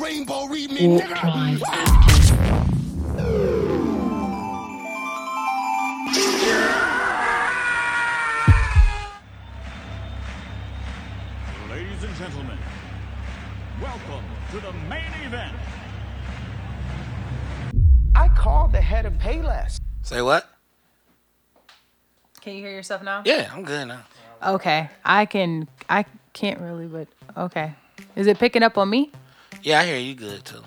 Rainbow read me, Warp nigga. Ladies and gentlemen, welcome to the main event. I called the head of Payless. Say what? Can you hear yourself now? Yeah, I'm good now. Okay, I can. I can't really, but okay. Is it picking up on me? Yeah, I hear you good too.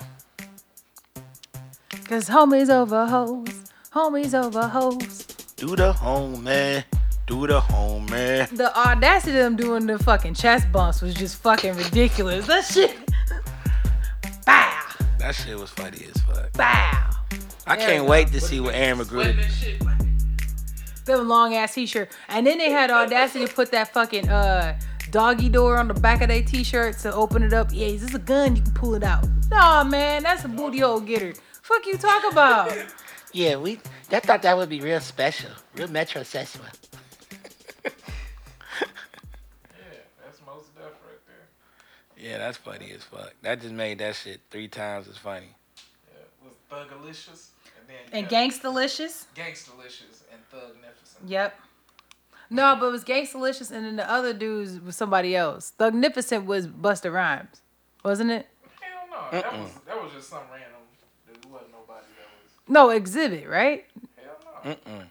Cause homies over hoes, homies over hoes. Do the home man. Do the home man. The audacity of them doing the fucking chest bumps was just fucking ridiculous. That shit. Bow, That shit was funny as fuck. bow. I There can't wait to see what Aaron McGruder. Them long ass t-shirt, and then they had audacity to put that fucking uh doggy door on the back of their t-shirt to open it up. Yeah, is this a gun? You can pull it out. Nah, man, that's a booty old getter. Fuck you talk about? Yeah, we. I thought that would be real special, real metrosexual. Yeah, that's most deaf right there. Yeah, that's funny as fuck. That just made that shit three times as funny. Yeah, was Thugalicious and then And yeah, Gangstalicious. Gangstalicious and Thugnificent. Yep. No, but it was Gangstalicious, and then the other dudes was somebody else. Thugnificent was Busta Rhymes, wasn't it? Hell no, that was that was just some random. There wasn't nobody that was. No, Exhibit, right? Hell no, Mm-mm.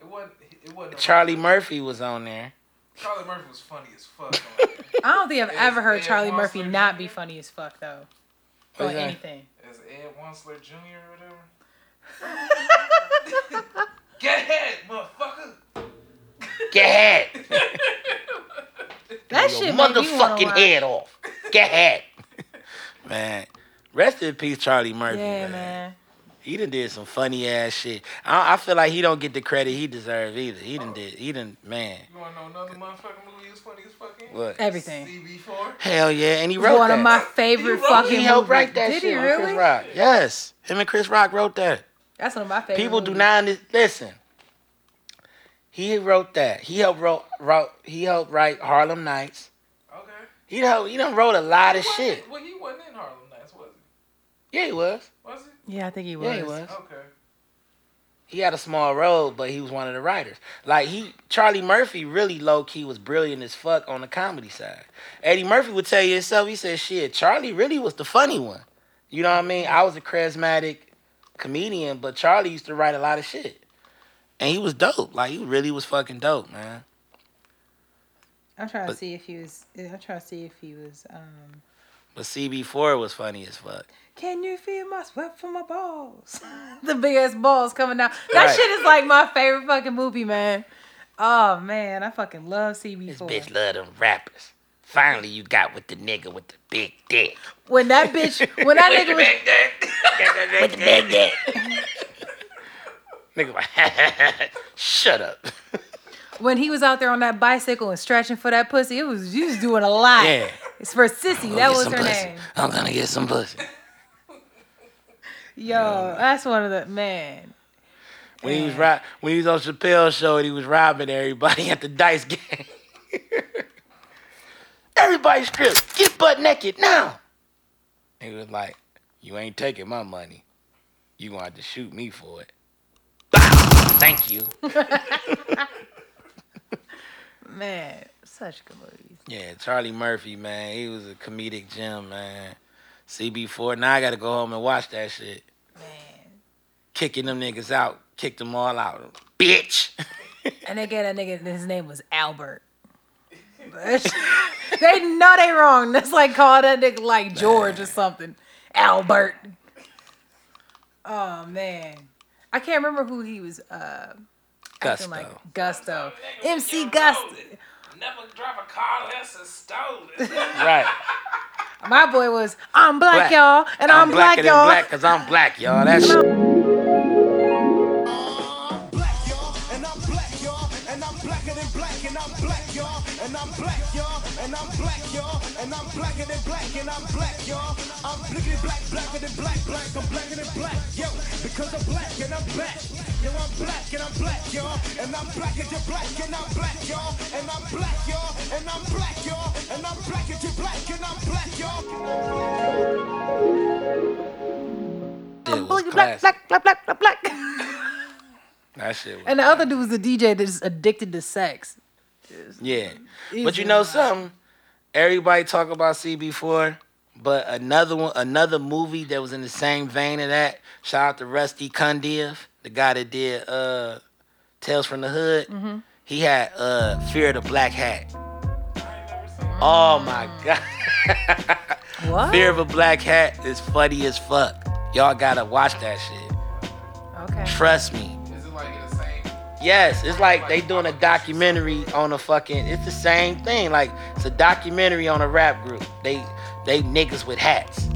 it wasn't. It wasn't. Charlie Murphy was on there. Charlie Murphy was funny as fuck. On there. I don't think I've Is ever heard Ed Charlie Murphy Monster not be funny as fuck though. What's On that? anything. As Ed Wuncler Jr. or whatever. Get ahead, motherfucker. Get head. That Your shit made motherfucking watch. head off. Get head. man, rest in peace, Charlie Murphy. Yeah, man. man. He done did some funny ass shit. I, I feel like he don't get the credit he deserves either. He done did. He done man. You wanna know another motherfucking movie was funny as fuck in? What? Everything. CB4. Hell yeah, and he wrote One that. of my favorite He fucking he helped movies. write that Did shit he with really? Chris Rock. Yes, him and Chris Rock wrote that. That's one of my favorite. People do not listen. He wrote that. He helped wrote wrote. He helped write Harlem Nights. Okay. He helped. He done wrote a lot of shit. Well, he wasn't in Harlem Nights, was he? Yeah, he was. Was he? Yeah, I think he was. Yeah, he was. Okay. He had a small role, but he was one of the writers. Like he, Charlie Murphy, really low key was brilliant as fuck on the comedy side. Eddie Murphy would tell you himself. He said, "Shit, Charlie really was the funny one." You know what I mean? I was a charismatic comedian, but Charlie used to write a lot of shit, and he was dope. Like he really was fucking dope, man. I'm trying to see if he was. I'm trying to see if he was. um But CB4 was funny as fuck. Can you feel my sweat from my balls? the big ass balls coming out. That Right. shit is like my favorite fucking movie, man. Oh man, I fucking love CB4. This bitch love them rappers. Finally, you got with the nigga with the big dick. When that bitch, when that nigga was, with the big dick. Nigga, like, shut up. when he was out there on that bicycle and stretching for that pussy, it was you was doing a lot. Yeah. It's for Sissy. That was her pussy. name. I'm gonna get some pussy. Yo, that's one of the man. When he was ro- when he was on Chappelle's show and he was robbing everybody at the dice game. Everybody strip, get butt naked now. He was like, "You ain't taking my money. You gonna have to shoot me for it." Bow. Thank you. Man, such good movies. Yeah, Charlie Murphy, man, he was a comedic gem, man. CB4. Now I gotta go home and watch that shit. Man. Kicking them niggas out, kicked them all out, bitch. And they get that nigga, his name was Albert. But they know they wrong. That's like call that nigga like George or something. Albert. Oh man. I can't remember who he was uh Gusto. like Gusto. MC Gusto. Never drive a car unless it's stolen. Right. My boy was, I'm black, Black. y'all, and I'm, black, y'all. because I'm black, y'all. That's I'm black, y'all, I'm black, y'all, and I'm blacker than black, and I'm black, y'all, I'm black, y'all, and I'm black, y'all, and I'm blacker than black, and I'm black, y'all. I'm blickety black, blacker than black, black, I'm blacker than black, yo, because I'm black and I'm black. Yo, I'm black and I'm black, y'all, and I'm blacker than black, and I'm black, y'all, and I'm black, y'all, and I'm black, y'all, and I'm blacker than black, and I'm black, y'all. shit was black, black, black, black, black, black. That shit was and the other dude was a DJ that's addicted to sex. Yeah. But you know something? Everybody talk about CB4, but another one, another movie that was in the same vein of that. Shout out to Rusty Cundieff, the guy that did uh Tales from the Hood. Mm-hmm. He had uh Fear of the Black Hat. Oh my god. What? Fear of a Black Hat is funny as fuck. Y'all gotta watch that shit. Okay. Trust me. Is it like in the same? Yes, it's like they doing a documentary on a fucking. It's the same thing. Like it's a documentary on a rap group. They they niggas with hats.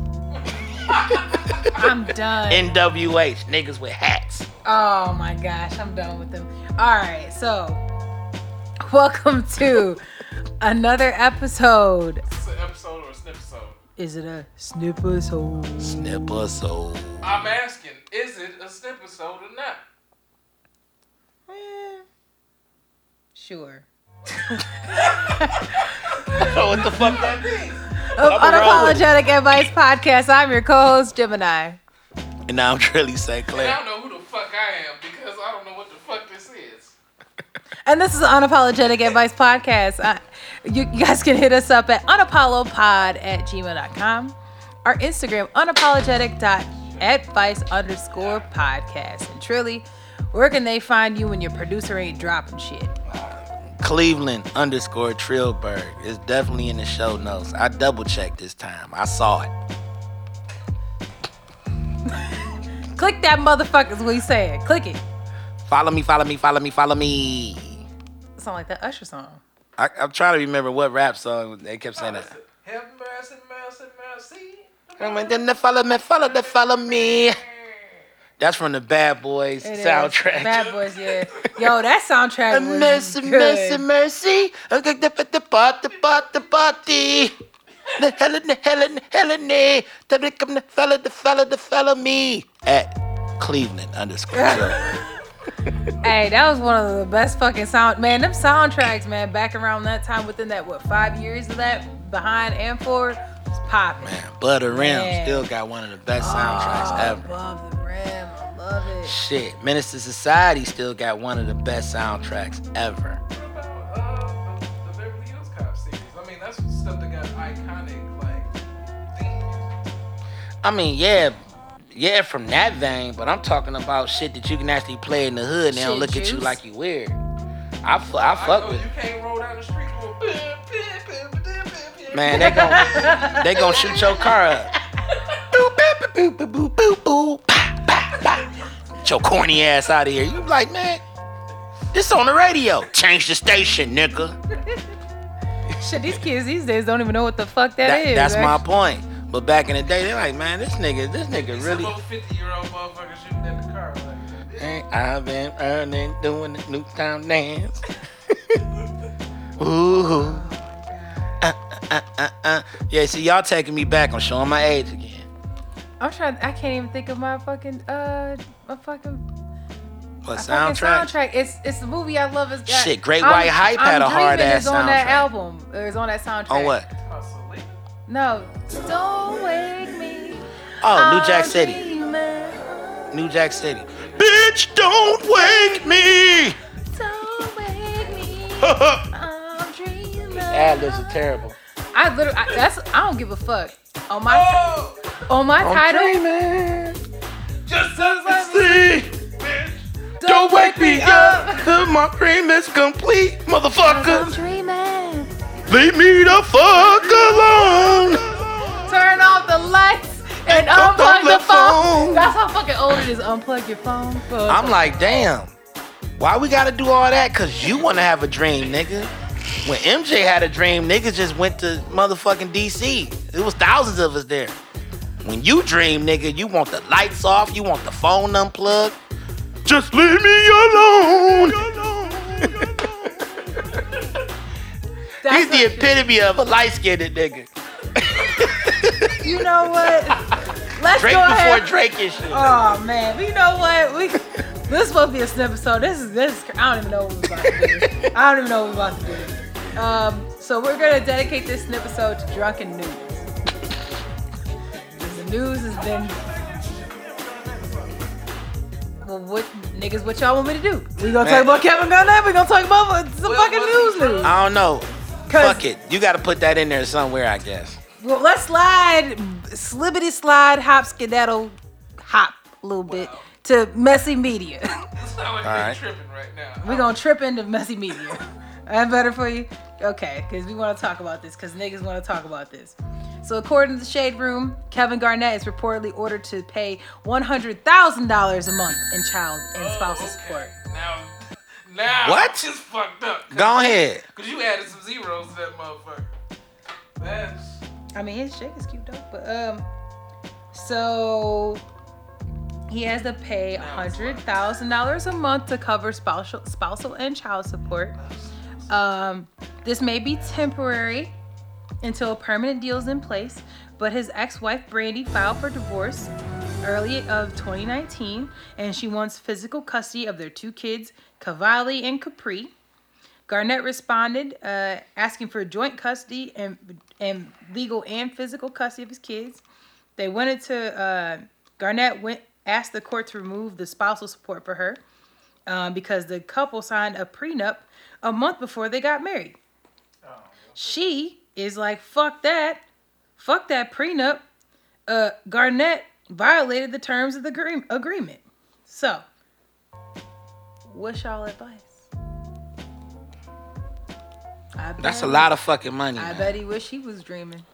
I'm done. NWH niggas with hats. Oh my gosh, I'm done with them. All right, so welcome to another episode. Is it an episode or a snip episode? Is it a snipper so Snipper so. I'm asking, is it a snip episode or not? Eh, Sure. what the fuck that mean? Of I'ma roll with it. Unapologetic Advice Podcast. I'm your co-host Gemini. And now I'm Trilly St. And I don't know who the fuck I am because I don't know what the fuck this is. And this is the Unapologetic Advice Podcast. Uh, you, you guys can hit us up at unapollopod at gmail.com. Our Instagram, unapologetic.advice underscore podcast. And Trilly, where can they find you when your producer ain't dropping shit? Cleveland underscore Trillberg is definitely in the show notes. I double checked this time. I saw it. Click that motherfucker is what he's saying. Click it. Follow me, follow me, follow me, follow me. Sound like that Usher song. I, I'm trying to remember what rap song they kept saying that. Have mercy, mercy, mercy. And then they follow me, follow they follow me. That's from the Bad Boys It is. soundtrack. Bad Boys, yeah. Yo, that soundtrack was Mercy, good. mercy, mercy. The the party, party, party. The hell, the Helen, the hell, the the come the follow the the follow me at Cleveland underscore. Hey, that was one of the best fucking sound. Man, them soundtracks, man, back around that time, within that what five years of that, behind and forward, popping. Man, Butter Rim Man. still got one of the best soundtracks Oh, ever. Above the rim, I love it. Shit, Menace II Society still got one of the best soundtracks ever. What about uh, the, the Beverly Hills Cop series? I mean, that's stuff that got iconic, like, themes. I mean, yeah, yeah, from that vein, but I'm talking about shit that you can actually play in the hood and they don't Shit, look at you like you weird. I, fu- I I fuck know with you it. can't roll down the street going, Man, they gon' they gon' shoot your car up. Boo, boo, boo, boo, boo, boo, boo, pa, pa, pa. Get your corny ass out of here. You like, man, this on the radio. Change the station, nigga. Shit, these kids these days don't even know what the fuck That, that is. that's man. my point. But back in the day, they're like, man, this nigga, this nigga These really. 50 year old motherfuckers shooting at the car. Like, Ain't I've been earning, doing the Newtown dance. Ooh. Uh, uh. Yeah, see, y'all taking me back. I'm showing my age again. I'm trying. I can't even think of my fucking uh, my fucking What soundtrack? soundtrack. It's it's the movie I love. Is got, Shit, Great I'm- White Hype had I'm a hard ass is on that album. Is on that soundtrack. On what? No. Don't wake me. Oh, New I'm Jack City. dreaming. New Jack City. Bitch, don't wake me. Don't wake me. I'm dreaming. Ad libs are terrible. I literally. I, that's. I don't give a fuck. On my Oh! on my title. dreaming. Just as I See, bitch. don't wake me up. till My dream is complete, motherfucker. I'm dreaming. Leave me the fuck alone. Turn off the lights and Unplug unplug the the phone. phone. That's how fucking old it is. Unplug your phone. Fuck. I'm like, damn. Why we gotta do all that? Cause you wanna have a dream, nigga. When MJ had a dream, niggas just went to motherfucking DC. It was thousands of us there. When you dream, nigga, you want the lights off, you want the phone unplugged. Just leave me alone. That's He's the not true. epitome of a light skinned nigga. You know what? Let's Drake go ahead. before Drake and shit. Oh man, you know what? We this is supposed to be a snip episode. This is this. Is, I don't even know what we're about to do. I don't even know what we're about to do. Um, so we're gonna dedicate this episode to drunken news. The news has been. Well, what niggas? What y'all want me to do? We gonna talk about Kevin Garnett? We gonna talk about some What- fucking what's news news? I don't know. 'Cause- Fuck it. You got to put that in there somewhere, I guess. Well, let's slide, slibbity slide, hop skedaddle, hop a little bit to messy media. You sound like All you're right. tripping right now. We're gonna trip into messy media. That better for you? Okay, because we want to talk about this, because niggas want to talk about this. So, according to the Shade Room, Kevin Garnett is reportedly ordered to pay $100,000 a month in child and spousal Oh, okay. support. Now, now What? It's fucked up. Go ahead. Cause you added some zeros to that motherfucker. That's I mean, his chick is cute though, but um, so he has to pay hundred thousand dollars a month to cover spousal, spousal and child support. Um, this may be temporary until a permanent deal is in place, but his ex-wife Brandy filed for divorce early of 2019, and she wants physical custody of their two kids, Cavalli and Capri. Garnett responded, uh, asking for joint custody and and legal and physical custody of his kids. They went into uh, Garnett went asked the court to remove the spousal support for her um, because the couple signed a prenup a month before they got married. She is like, "Fuck that, fuck that prenup." Uh, Garnett violated the terms of the agree- agreement. So, what's y'all advice? I That's a lot of fucking money. I man. bet he wish he was dreaming.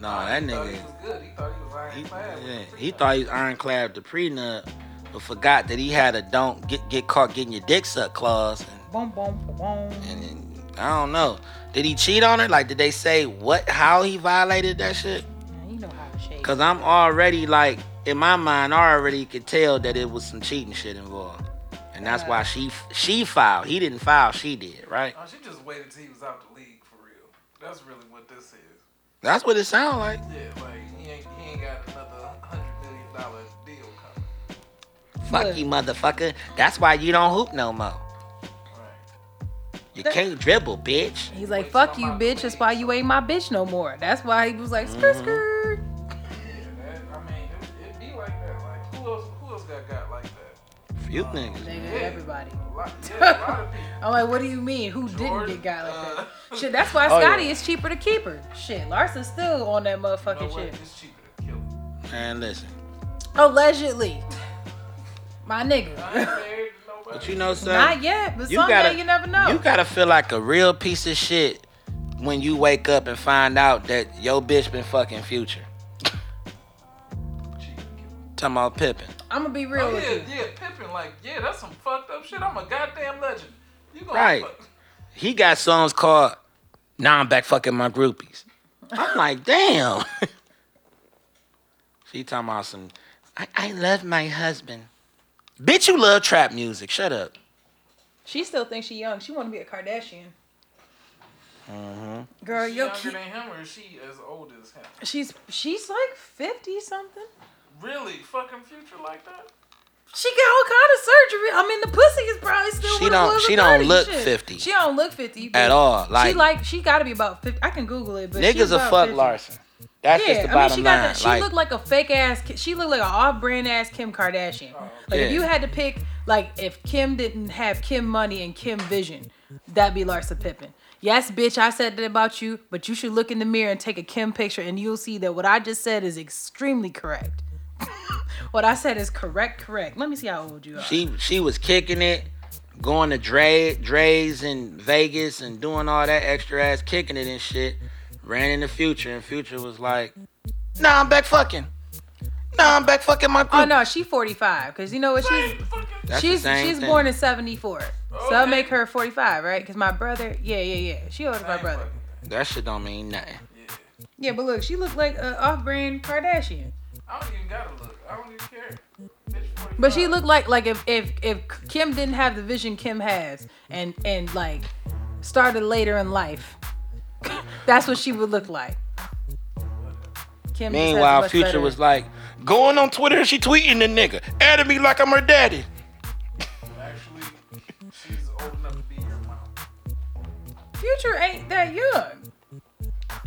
No, that he thought nigga. he was good. He thought he was He, ironclad. yeah, he thought he was ironclad the prenup, but forgot that he had a don't get get caught getting your dick sucked clause. And, Boom, boom, boom. and, and I don't know. Did he cheat on her? Like, did they say what? How he violated that shit? Man, you know how to shake. Cause I'm already like in my mind, I already could tell that it was some cheating shit involved, and that's why she she filed. He didn't file. She did, right? Oh, she just waited till he was out the league for real. That's really what this is. That's what it sounds like. Yeah, like he ain't he ain't got another hundred million dollar deal coming. Fuck Look. you, motherfucker. That's why you don't hoop no more. Right. You can't dribble, bitch. He's like, fuck you, bitch. That's why you ain't my bitch no more. That's why he was like, skirt, Mm-hmm. skirt. Yeah, that, I mean, it, it be like that. Like who else? Who else got got like that? Few niggas. Nigga, everybody. Lot, yeah, a lot of people. I'm like, what do you mean? Who didn't get got like uh, that? Shit, that's why Oh, Scottie yeah. is cheaper to keep her. Shit, Larsa's still on that You know motherfucking shit. It's cheaper to kill. him. Man, listen. Allegedly. My nigga. I ain't married to nobody. But you know something? Not yet, but you someday gotta, you never know. You gotta feel like a real piece of shit when you wake up and find out that your bitch been fucking future. Cheaper to kill. him. Talking about Pippen. I'm gonna be real Oh with yeah, you. yeah, Pippen. Like, yeah, that's some fucked up shit. I'm a goddamn legend. You gonna Right. fuck- He got songs called Now I'm Back Fucking My Groupies. I'm like, damn. she talking about some, I, I love my husband. Bitch, you love trap music. Shut up. She still thinks she young. She want to be a Kardashian. Mm-hmm. Girl, She yo, younger keep, than him, or is she as old as him? she's she's like fifty something. Really, fucking future like that? She got all kind of surgery. I mean, the pussy is probably still. She don't- she don't look shit. 50. She don't look fifty At all. Like, she like she got to be about fifty. I can Google it, but she's niggas a fuck 50. Larsa. That's yeah, just the I mean, bottom she got line. that. She like, looked like a fake ass. She looked like an off-brand ass Kim Kardashian. Oh, like if you had to pick, like if Kim didn't have Kim money and Kim vision, that'd be Larsa Pippen. Yes, bitch, I said that about you, but you should look in the mirror and take a Kim picture, and you'll see that what I just said is extremely correct. what I said is correct, correct. Let me see how old you are. she she was kicking it, going to Dre Dre's in Vegas and doing all that extra ass kicking it and shit. Ran in the future and future was like, Nah, I'm back fucking. Nah, I'm back fucking my oh, group. oh no, she 45, cause you know what she's That's she's the same she's thing. born in 74. So I'll Okay. make her 45, right? Because my brother, yeah, yeah, yeah. She older than my brother. That shit don't mean nothing. Yeah, but look, she looked like an off-brand Kardashian. I don't even gotta look. I don't even care. Bitch, 45. But she looked like like if if if Kim didn't have the vision Kim has and and like started later in life, that's what she would look like. Kim Meanwhile, Future better- was like, going on Twitter, and she tweeting the nigga, added me like I'm her daddy. Actually, she's old enough to be your mom. Future ain't that young.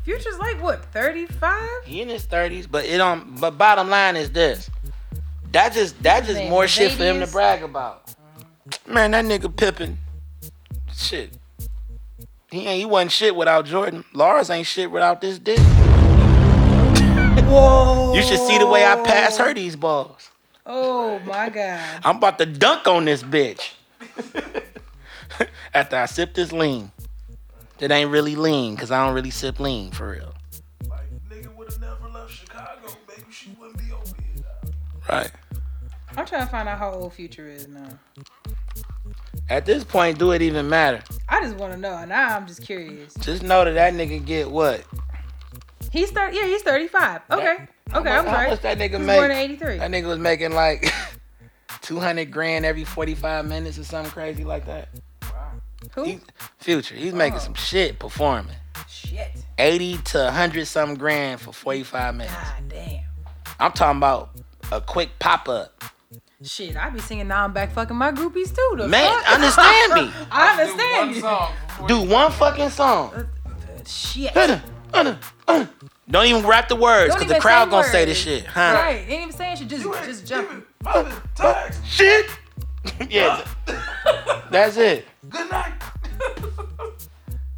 Future's like what 35? He in his thirties, but it don't. But bottom line is this: that just that just Man, more shit for him to brag about. Mm-hmm. Man, that nigga Pippen, shit. He ain't. He wasn't shit without Jordan. Lars ain't shit without this dick. Whoa! You should see the way I pass her these balls. Oh my god! I'm about to dunk on this bitch. After I sip this lean. It ain't really lean, cause I don't really sip lean for real. Like, nigga would have never left Chicago, baby. She wouldn't be over here. Right. I'm trying to find out how old Future is now. At this point, do it even matter? I just want to know. Now I'm just curious. Just know that that nigga get what? He's 30. Yeah, he's 35. Okay. Okay, I'm How sorry. much that nigga make? born in 83. That nigga was making like 200 grand every 45 minutes or something crazy like that. Who? He, future, he's making Oh. some shit performing. Shit. 80 to 100 something grand for 45 minutes. God damn. I'm talking about a quick pop up. Shit, I be singing now I'm back fucking my groupies too. The Man, fuck? understand me. I Do understand one you. song Do one fucking song. Shit. Uh, uh, uh. Don't even rap the words, Don't cause the crowd say gonna say this shit, huh? Right. Ain't even saying shit. Just, just jump. Mother. Shit. yeah, that's it. Good night.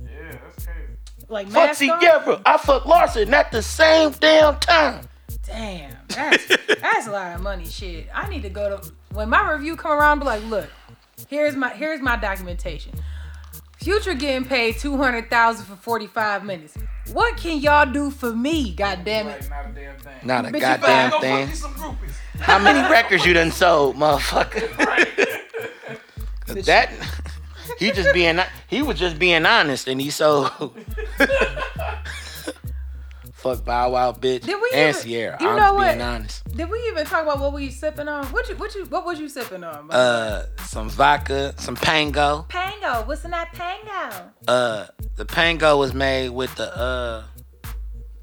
yeah, that's crazy. Like Fuck mask on? Ciara. I fuck Larsa at the same damn time. Damn. That's, that's a lot of money. Shit. I need to go to when my review come around. Be like, look, here's my here's my documentation. Future getting paid two hundred thousand for forty five minutes. What can y'all do for me? God damn it. Like, not a damn thing. Not a Bitch, goddamn Go thing. some. How many records you done sold, motherfucker? 'Cause that he just being he was just being honest and he sold. Fuck Bow Wow, bitch, Did we and even- Ciara. you I'm know what? being honest. Did we even talk about what we sipping on? What you what you what was you sipping on? bro? Uh, some vodka, some Pango. Pango. What's in that Pango? Uh, the Pango was made with the uh,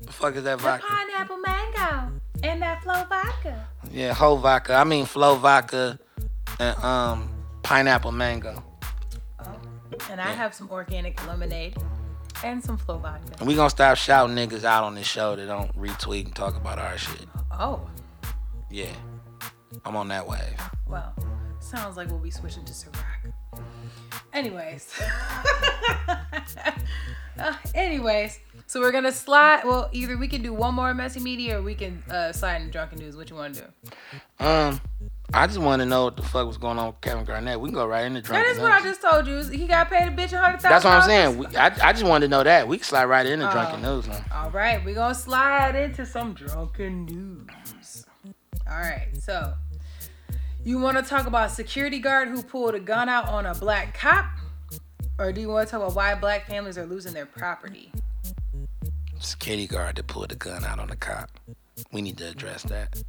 the fuck is that The vodka? pineapple mango and that flow vodka. Yeah, whole vodka. I mean, flow vodka and um, pineapple mango. And I have some organic lemonade and some flow vodka. And we gonna stop shouting niggas out on this show that don't retweet and talk about our shit. Oh, Yeah, I'm on that wave. well, sounds like we'll be switching to Ciroc. Anyways. Uh, anyways, so we're gonna slide. Well, either we can do one more messy media or we can uh, slide into drunken news. What you want to do? Um, I just want to know what the fuck was going on with Kevin Garnett. We can go right into That drunken is what I just told you. He got paid a bitch a hundred thousand. That's what I'm saying. We, I, I just wanted to know that. We can slide right into drunken Oh. news now. All right, we're gonna slide into some drunken news. All right, so you want to talk about a security guard who pulled a gun out on a black cop, or do you want to talk about why black families are losing their property? Security guard that pulled the gun out on the cop. We need to address that.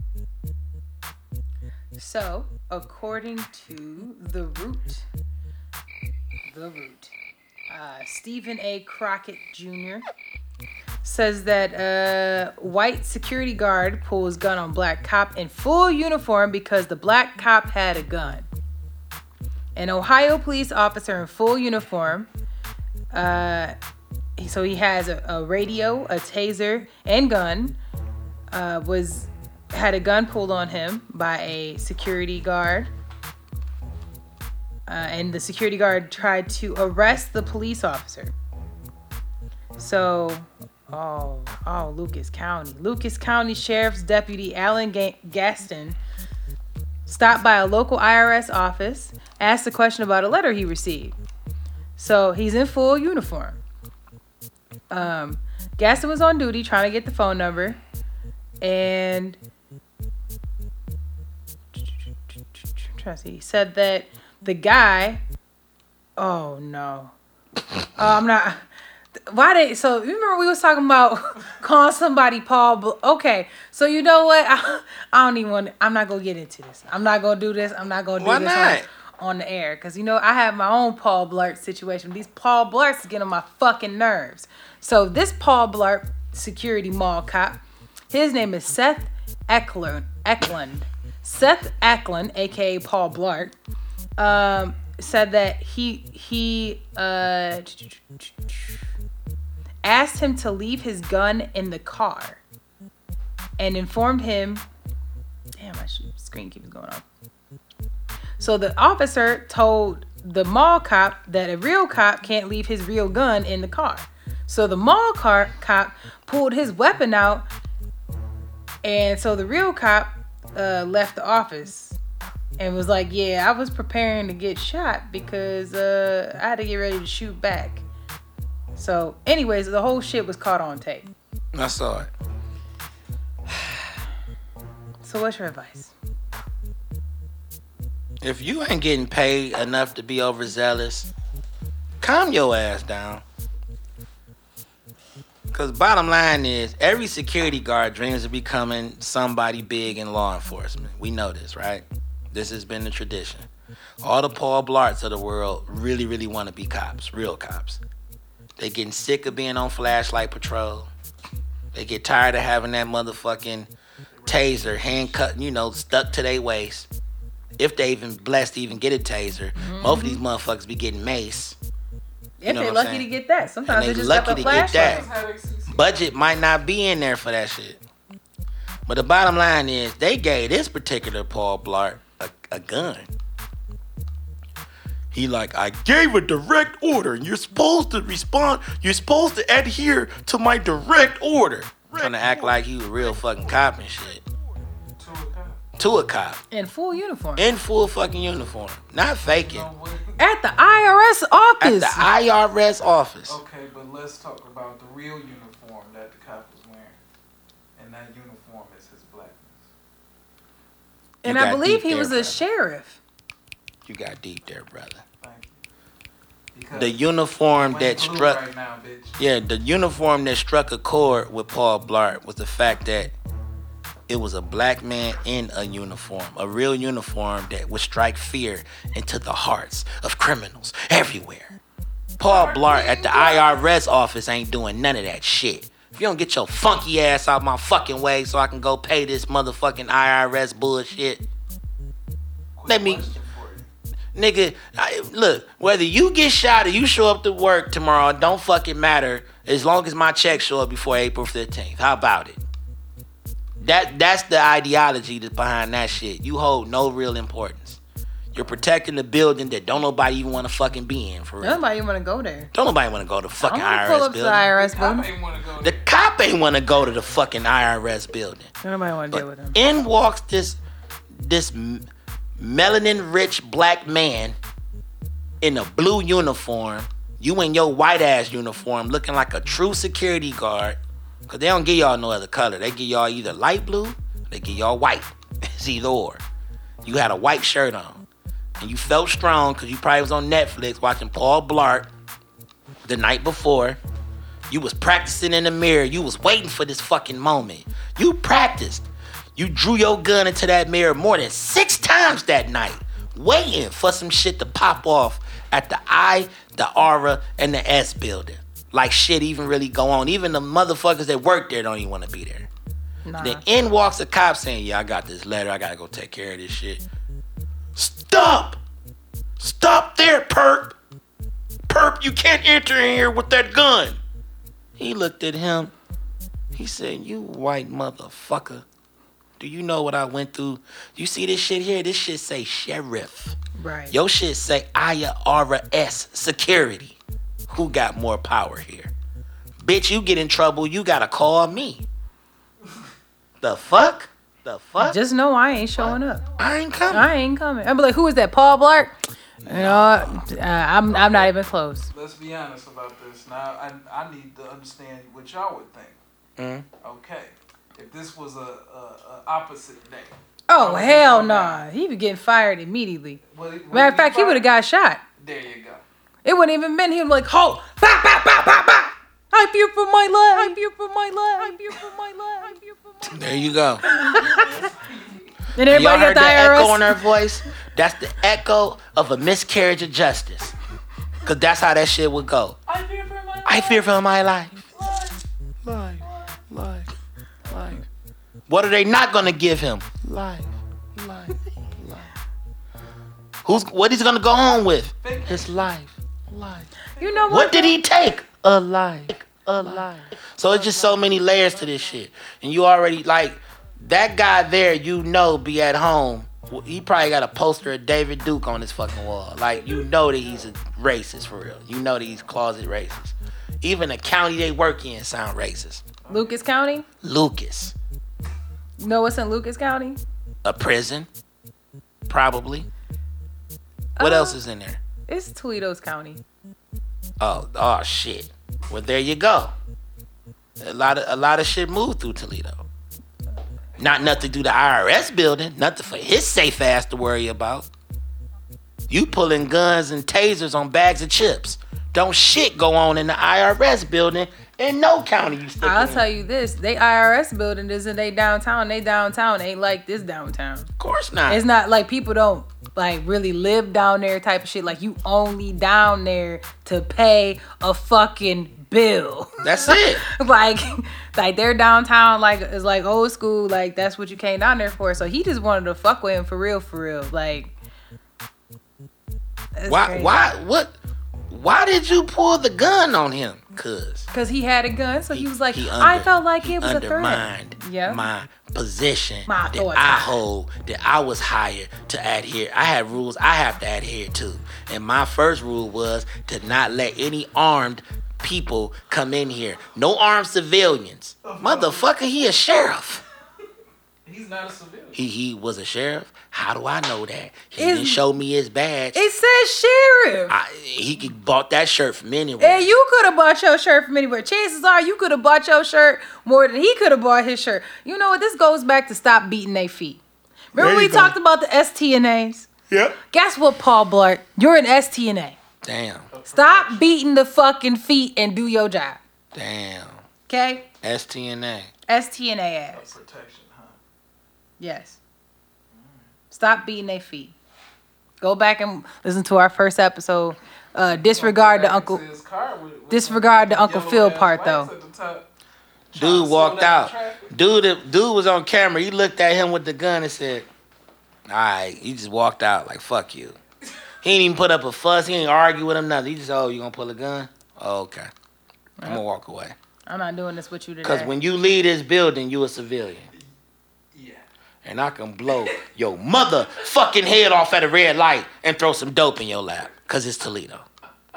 So, according to the root, the root, uh, Stephen A. Crockett Jr. says that a white security guard pulls gun on black cop in full uniform because the black cop had a gun. An Ohio police officer in full uniform. Uh, so he has a, a radio, a taser, and gun. Uh, was had a gun pulled on him by a security guard. Uh, and the security guard tried to arrest the police officer. So, oh, oh, Lucas County. Lucas County Sheriff's Deputy Alan Ga- Gaston stopped by a local IRS office, asked a question about a letter he received. So he's in full uniform. Um, Gaston was on duty trying to get the phone number, and trying to see, he said that the guy Oh no. Oh, I'm not. Why they? So you remember we was talking about calling somebody Paul? Bl- okay, so you know what? I, I don't even want. I'm not gonna get into this. I'm not gonna do this. I'm not gonna do Why this not? On, on the air because you know I have my own Paul Blart situation. These Paul Blarts get on my fucking nerves. So this Paul Blart security mall cop, his name is Seth Eklund. Eklund. Seth Eklund, aka Paul Blart, um, said that he he uh, asked him to leave his gun in the car and informed him. Damn, my screen keeps going off. So the officer told the mall cop that a real cop can't leave his real gun in the car. So the mall car cop pulled his weapon out, and so the real cop uh, left the office and was like, "Yeah, I was preparing to get shot because uh, I had to get ready to shoot back." So, anyways, the whole shit was caught on tape. I saw it. So, what's your advice? If you ain't getting paid enough to be overzealous, calm your ass down. Cause bottom line is every security guard dreams of becoming somebody big in law enforcement. We know this, right? This has been the tradition. All the Paul Blarts of the world really, really want to be cops, real cops. They getting sick of being on flashlight patrol. They get tired of having that motherfucking taser hand cut, you know, stuck to their waist. If they even blessed to even get a taser, mm-hmm. most of these motherfuckers be getting mace. If know they're lucky to get that, sometimes they just lucky to get that. flashlight. How they succeed. Budget might not be in there for that shit. But the bottom line is they gave this particular Paul Blart a, a gun. He like, I gave a direct order, and you're supposed to respond. You're supposed to adhere to my direct order. Trying to act like he was a real fucking cop and shit. To a cop. To a cop. In full uniform. In full fucking uniform. Not faking. You know what? At the IRS office. At office. the IRS office. Okay, but let's talk about the real uniform that the cop was wearing. And that uniform is his blackness. and I believe he there, was a sheriff. You got deep there, brother. Because The uniform that struck right now, bitch. Yeah, the uniform that struck a chord with Paul Blart was the fact that it was a black man in a uniform, a real uniform that would strike fear into the hearts of criminals everywhere. Paul Blart at the IRS office ain't doing none of that shit. If you don't get your funky ass out my fucking way so I can go pay this motherfucking IRS bullshit, Quick Let me- question for you. nigga, I, look, whether you get shot or you show up to work tomorrow, don't fucking matter as long as my check show up before April 15th. How about it? That that's the ideology that's behind that shit. You hold no real importance. You're protecting the building that don't nobody even want to fucking be in for real. Nobody want to go there. Don't nobody want to go to the fucking I'm gonna pull IRS up to the building. IRS building. ain't want to go The cop ain't want to go to the fucking IRS building. Nobody want to deal with him. in walks this this m- melanin rich black man in a blue uniform. You in your white ass uniform, looking like a true security guard. Cause they don't give y'all no other color. They give y'all either light blue, they give y'all white. It's either or. You had a white shirt on, and you felt strong because you probably was on Netflix watching Paul Blart the night before. You was practicing in the mirror. You was waiting for this fucking moment. You practiced. You drew your gun into that mirror more than six times that night, waiting for some shit to pop off at the I, the Aura, and the S building. Like shit even really go on. Even the motherfuckers that work there don't even want to be there. Nah. Then in walks a cop saying, Yeah, I got this letter. I gotta go take care of this shit. Stop! Stop there, perp! Perp, you can't enter in here with that gun. He looked at him. He said, You white motherfucker. Do you know what I went through? You see this shit here? This shit say sheriff. right. Your shit say IRS security. Who got more power here? Bitch, you get in trouble, you gotta call me. The fuck? The fuck? Just know I ain't showing up. I ain't coming. I ain't coming. I'm like, who is that? Paul Blart? You know, uh, I'm I'm not even close. Let's be honest about this. Now, I, I need to understand what y'all would think. Mhm. Okay. If this was a, a, a opposite day. Oh hell no! Nah. He be getting fired immediately. What, what Matter of did fact, he would have got shot. There you go. It wouldn't even been him like, ho, bop, bop, bop, bop, bop. I fear for my life. I fear for my life. I fear for my life. I fear for my life. There you go. And Y'all heard got the that echo in her voice? That's the echo of a miscarriage of justice. Cause that's how that shit would go. I fear for my life. I fear for my life. Life, life, life. What are they not gonna give him? Life, life, life. Who's what he's gonna go home with? His life, life. You know what? What did he take? A life, a life. So it's just so many layers to this shit, and you already like that guy there. You know, be at home. He probably got a poster of David Duke on his fucking wall. Like you know that he's a racist for real. You know that he's closet racist. Even the county they work in sound racist. Lucas County? Lucas, You know what's in Lucas County? a prison, probably. What Uh, else is in there? It's Toledo's County. Oh, oh shit. Well, there you go. A lot of a lot of shit moved through Toledo. Not nothing through the IRS building. Nothing for his safe ass to worry about. You pulling guns and tasers on bags of chips. Don't shit go on in the IRS building in no county you stick I'll in. tell you this: they IRS building isn't they downtown? They downtown ain't like this downtown. Of course not. It's not like people don't like really live down there type of shit. Like you only down there to pay a fucking bill. That's it. like like they're downtown like it's like old school. Like that's what you came down there for. So he just wanted to fuck with him for real, for real. Like Why? crazy. Why? What? Why did you pull the gun on him? Cause Cause he had a gun, so he, was like, he I felt like he it was a threat. Yeah. my position My that. I hold, that I was hired to adhere. I have rules I have to adhere to, and my first rule was to not let any armed people come in here. No armed civilians. Oh, Motherfucker, he a sheriff. He's not a civilian. He he was a sheriff. How do I know that? He Is- didn't show me his badge. It says sheriff. I, he could bought that shirt from anywhere. And you could have bought your shirt from anywhere. Chances are you could have bought your shirt more than he could have bought his shirt. You know what? This goes back to stop beating their feet. Remember There we you go. talked about the STNAs? Yep. Guess what, Paul Blart? You're an STNA. Damn. Stop beating the fucking feet and do your job. Damn. Okay? STNA. STNA ass. Protection, huh? Yes. Stop beating their feet. Go back and listen to our first episode. Uh, disregard the Uncle. into his car with- with Disregard the Uncle Phil part, though. at the top. Dude walked out. Dude, dude was on camera. He looked at him with the gun and said, "All right." He just walked out like "fuck you." He ain't even put up a fuss. He ain't argue with him nothing. He just, said, "Oh, you gonna pull a gun? Oh, okay. I'm gonna walk away." I'm not doing this with you today. Cause when you leave this building, you a civilian, Yeah. And I can blow your motherfucking head off at a red light and throw some dope in your lap. Cause it's Toledo.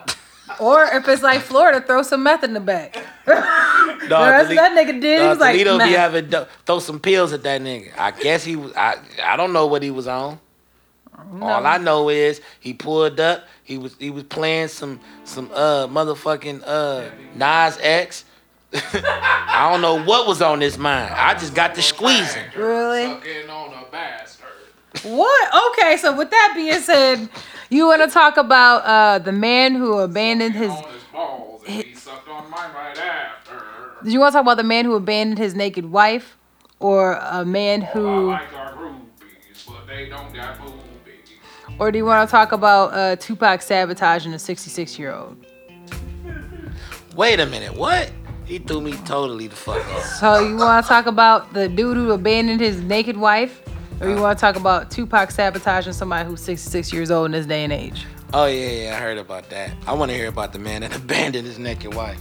or if it's like Florida, throw some meth in the back. Dog, That's Tole- what that nigga did. He dog, was like, Toledo be having do- throw some pills at that nigga. I guess he was. I I don't know what he was on. All I know is he pulled up. He was he was playing some some uh motherfucking uh Nas X. I don't know what was on his mind. I just got the squeezing. Really? Sucking on a bastard. What? Okay, so with that being said, you want to talk about uh, the man who abandoned his. On his balls and he sucked on mine right after. Do you want to talk about the man who abandoned his naked wife, or a man I who, like our groupies, but they don't got boobies. or do you want to talk about uh, Tupac sabotaging a 66 year old? Wait a minute, what? He threw me totally the fuck off. So you want to talk about the dude who abandoned his naked wife, or you want to talk about Tupac sabotaging somebody who's 66 years old in this day and age? Oh yeah, yeah, I heard about that. I want to hear about the man that abandoned his naked wife.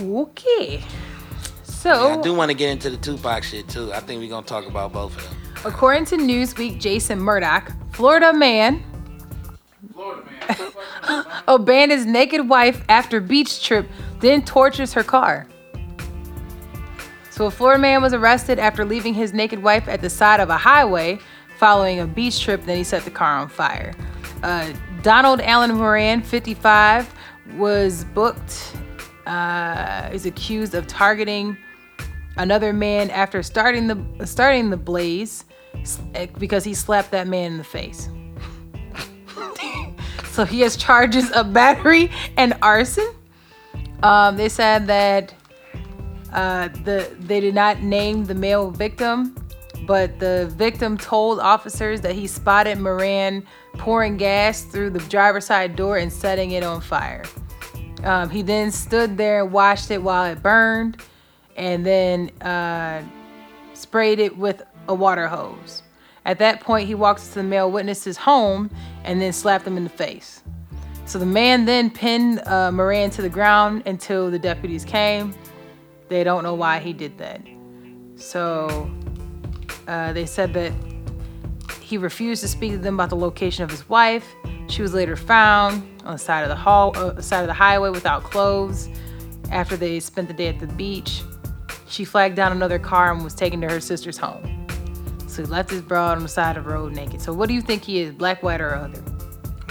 Okay. Yeah, So, I do want to get into the Tupac shit too. I think we're gonna talk about both of them. according to Newsweek, Jason Murdoch, Florida man, abandons naked wife after beach trip, then tortures her car. So, a Florida man was arrested after leaving his naked wife at the side of a highway following a beach trip. Then he set the car on fire. Uh, Donald Allen Moran, 55, was booked. Uh, is accused of targeting another man after starting the starting the blaze eh, because he slapped that man in the face. So he has charges of battery and arson. Um, they said that uh, the they did not name the male victim, but the victim told officers that he spotted Moran pouring gas through the driver's side door and setting it on fire. Um, he then stood there and watched it while it burned, and then uh, sprayed it with a water hose. At that point, he walks to the male witness's home and then slapped him in the face. So the man then pinned uh, Moran to the ground until the deputies came. They don't know why he did that. So uh, they said that he refused to speak to them about the location of his wife. She was later found on the side of the hall, uh, side of the highway without clothes. After they spent the day at the beach, she flagged down another car and was taken to her sister's home. So left his broad on the side of the road naked. So what do you think he is, black, white, or other?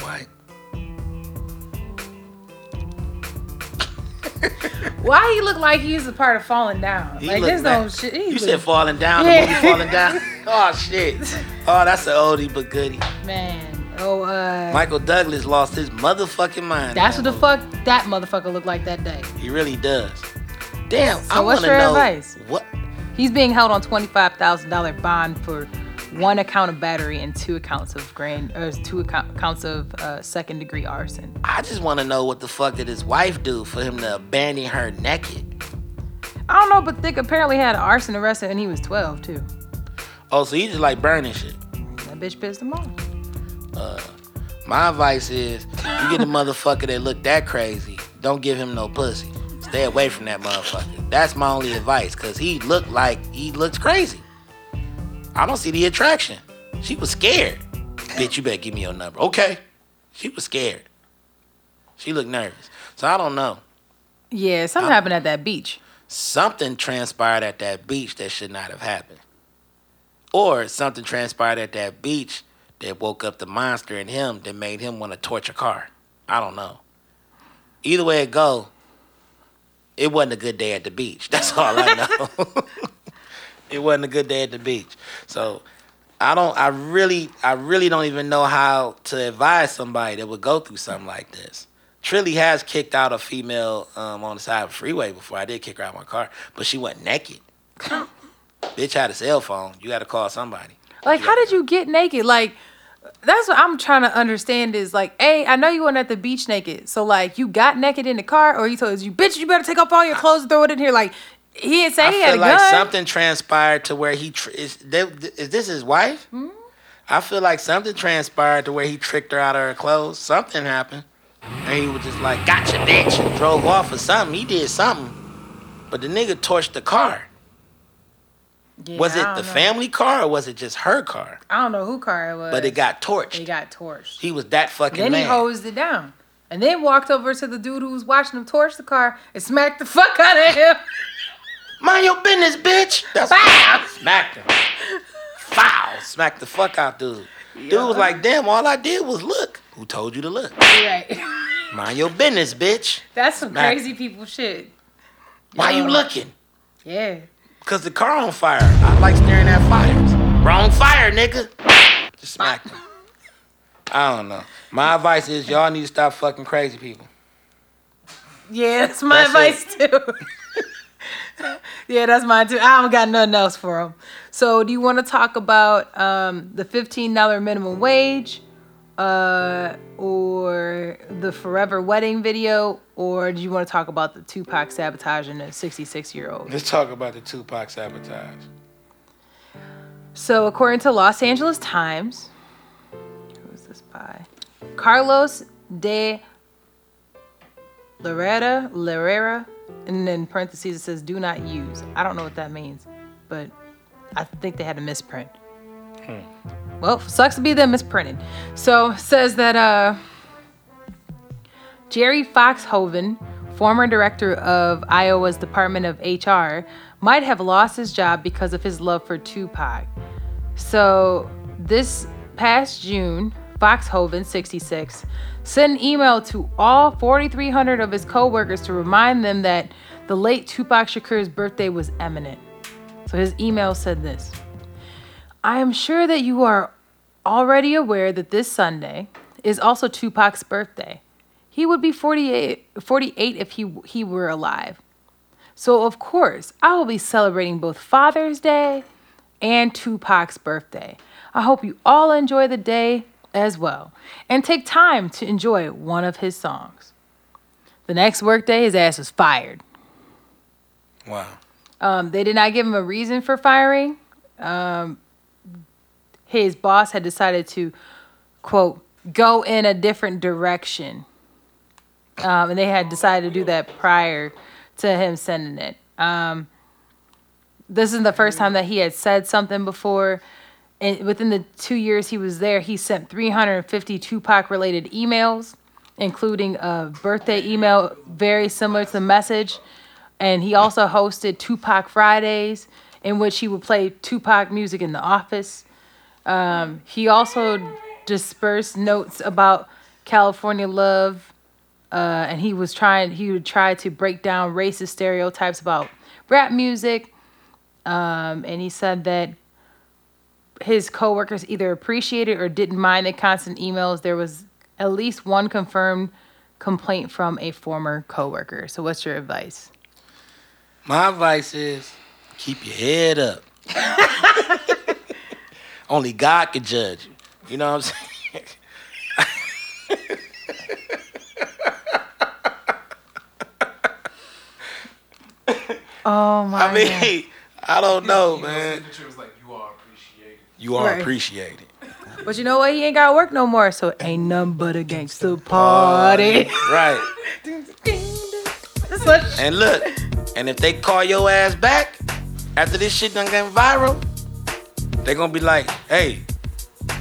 White. Why he look like he's a part of falling down? He like this no like- shit. You look- said falling down, Yeah. the movie falling down. Oh shit. Oh, that's an oldie but goodie. man. Oh, uh, Michael Douglas lost his motherfucking mind. that's that what the fuck that motherfucker looked like that day. He really does. Damn, So I what's want to your know advice? what. He's being held on twenty five thousand dollar bond for one account of battery and two accounts of grand, or two account, counts of uh, second degree arson. I just want to know what the fuck did his wife do for him to abandon her naked? I don't know, but Thick apparently had arson arrested and he was twelve too. Oh, so he just like burning shit. That bitch pissed him off. My advice is, you get a motherfucker that look that crazy, don't give him no pussy. Stay away from that motherfucker. That's my only advice, cause he looked like he looks crazy. I don't see the attraction. She was scared. Bitch, you better give me your number. Okay. She was scared. She looked nervous. So I don't know. Yeah, something happened at that beach. Something transpired at that beach that should not have happened. Or something transpired at that beach that woke up the monster in him that made him want to torch a car. I don't know. Either way it go, it wasn't a good day at the beach. That's all I know. it wasn't a good day at the beach. So I don't I really I really don't even know how to advise somebody that would go through something like this. Trilly has kicked out a female um, on the side of the freeway before. I did kick her out of my car, but she went naked. Bitch had a cell phone. You got to call somebody. Like, how did you get naked? Like, that's what I'm trying to understand is like, hey, I know you weren't at the beach naked. So like, you got naked in the car, or he told you, bitch, you better take off all your clothes and throw it in here. Like, he didn't say I he had a feel like gun. something transpired to where he tr- is. They, is this his wife? Hmm? I feel like something transpired to where he tricked her out of her clothes. Something happened, and he was just like, "Gotcha, bitch," and drove off or something. He did something, but the nigga torched the car. Yeah, was it the know. family car or was it just her car? I don't know who car it was. But it got torched. It got torched. he was that fucking then man. he hosed it down. And then walked over to the dude who was watching him torch the car and smacked the fuck out of him. Mind your business, bitch. That's Foul. smacked him. Foul. Smacked the fuck out dude. Dude was like, damn, all I did was look. Who told you to look? right. Mind your business, bitch. That's some Smack. crazy people shit. Why you Yeah. looking? Yeah. Cause the car on fire. I like staring at fires. Wrong fire, nigga. Just smack him. I don't know. My advice is y'all need to stop fucking crazy people. Yeah, that's my That's advice too. yeah, that's mine too. I don't got nothing else for them. So, do you want to talk about um, the fifteen dollar minimum wage, uh, or the forever wedding video, or do you want to talk about the Tupac sabotaging a sixty six year old? Let's talk about the Tupac sabotage. So, according to Los Angeles Times, who is this by? Carlos de Loretta, Lorera, and then parentheses it says "do not use." I don't know what that means, but I think they had a misprint. Well, sucks to be them misprinted. So says that uh, Jerry Foxhoven, former director of Iowa's Department of HR, might have lost his job because of his love for Tupac. So this past June, Foxhoven, 66, sent an email to all 4,300 of his coworkers to remind them that the late Tupac Shakur's birthday was imminent. So his email said this. I am sure that you are already aware that this Sunday is also Tupac's birthday. He would be 48, 48 if he he were alive. So of course, I will be celebrating both Father's Day and Tupac's birthday. I hope you all enjoy the day as well and take time to enjoy one of his songs. The next workday, his ass was fired. Wow. Um, they did not give him a reason for firing. Um, his boss had decided to, quote, go in a different direction. Um, and they had decided to do that prior to him sending it. Um, this is the first time that he had said something before. And within the two years he was there, he sent 350 Tupac related emails, including a birthday email very similar to the message. And he also hosted Tupac Fridays, in which he would play Tupac music in the office. Um, he also dispersed notes about California love, uh, and he was trying. He would try to break down racist stereotypes about rap music. Um, and he said that his coworkers either appreciated or didn't mind the constant emails. There was at least one confirmed complaint from a former coworker. So, what's your advice? My advice is keep your head up. Only God could judge you. You know what I'm saying? Oh my! I mean, I don't know, man. Signature was like, you are appreciated. You are Right. appreciated. But you know what? He ain't got work no more, so ain't nothing but a gangster party. Right. And look, and if they call your ass back after this shit done getting viral, they gonna be like, hey,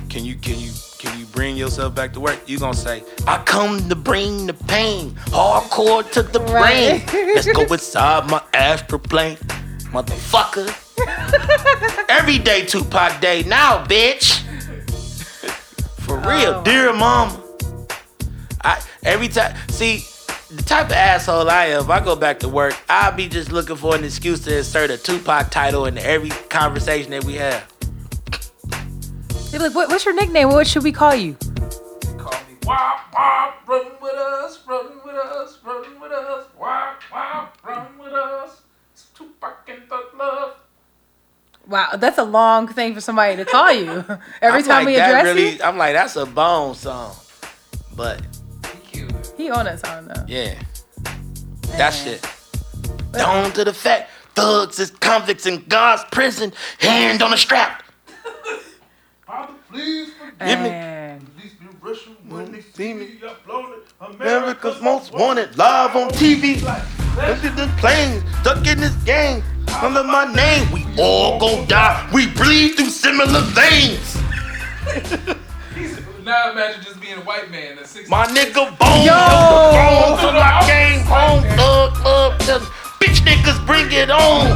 can you can you can you bring yourself back to work? You gonna say, I come to bring the pain, hardcore to the Right. brain. Let's go inside my astral plane, motherfucker. Every day Tupac Day now, bitch. For oh, real, dear mama. I every time see the type of asshole I am. If I go back to work, I'll be just looking for an excuse to insert a Tupac title in every conversation that we have. They're like, what, what's your nickname? What should we call you? Call me Wop Wop, run with us, run with us, run with us, Wop Wop, run with us. It's Tupac and Thug Love. Wow, that's a long thing for somebody to call you. Every I'm time like, we that address really, you, I'm like, that's a bone song. But He killed it. he on that song though. yeah, that shit. Down to the fact, thugs is convicts in God's prison, hand on the strap. Father, please forgive Give me- And Release me Russian when they see see me. me uploaded. America's most wanted, live on TV. Look at the planes, stuck in this game. Under my name, we all go die. We bleed through similar veins. Now imagine just being a white man at 16. My nigga bone, Yo! bone till I came home. Thug, thug, thug. Bitch niggas bring it on.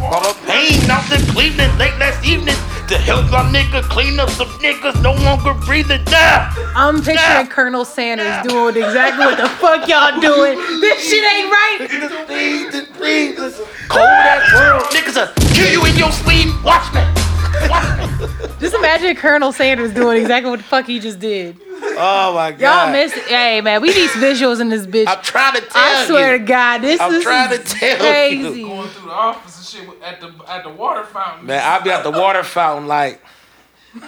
All the pain out in Cleveland late last evening to help my nigga clean up some niggas no longer breathing down. I'm picturing Yeah. Colonel Sanders doing exactly what the fuck y'all doing. This shit ain't right. Please, please, this cold ass world. Niggas will kill you in your sleep. Watch me. Watch me. Just imagine Colonel Sanders doing exactly what the fuck he just did. Oh my god. Y'all missed it. Hey man, we need visuals in this bitch. I'm trying to tell I swear you. to God, this I'm is trying to tell crazy. you. Going through the office and shit at the at the water fountain. Man, I'll be at the water fountain like.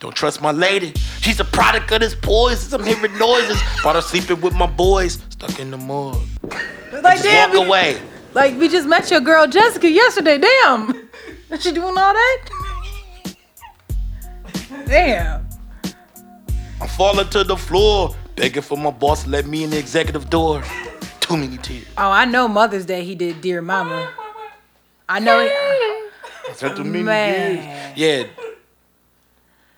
Don't trust my lady. She's a product of this poison. I'm hearing noises. While I'm sleeping with my boys, stuck in the mud. Like Just damn, walk we- away. like we just met your girl Jessica yesterday. Damn, is she doing all that? Damn. I'm falling to the floor, begging for my boss to let me in the executive door. Too many tears. Oh, I know Mother's Day he did Dear Mama. I know it. After many Man. years.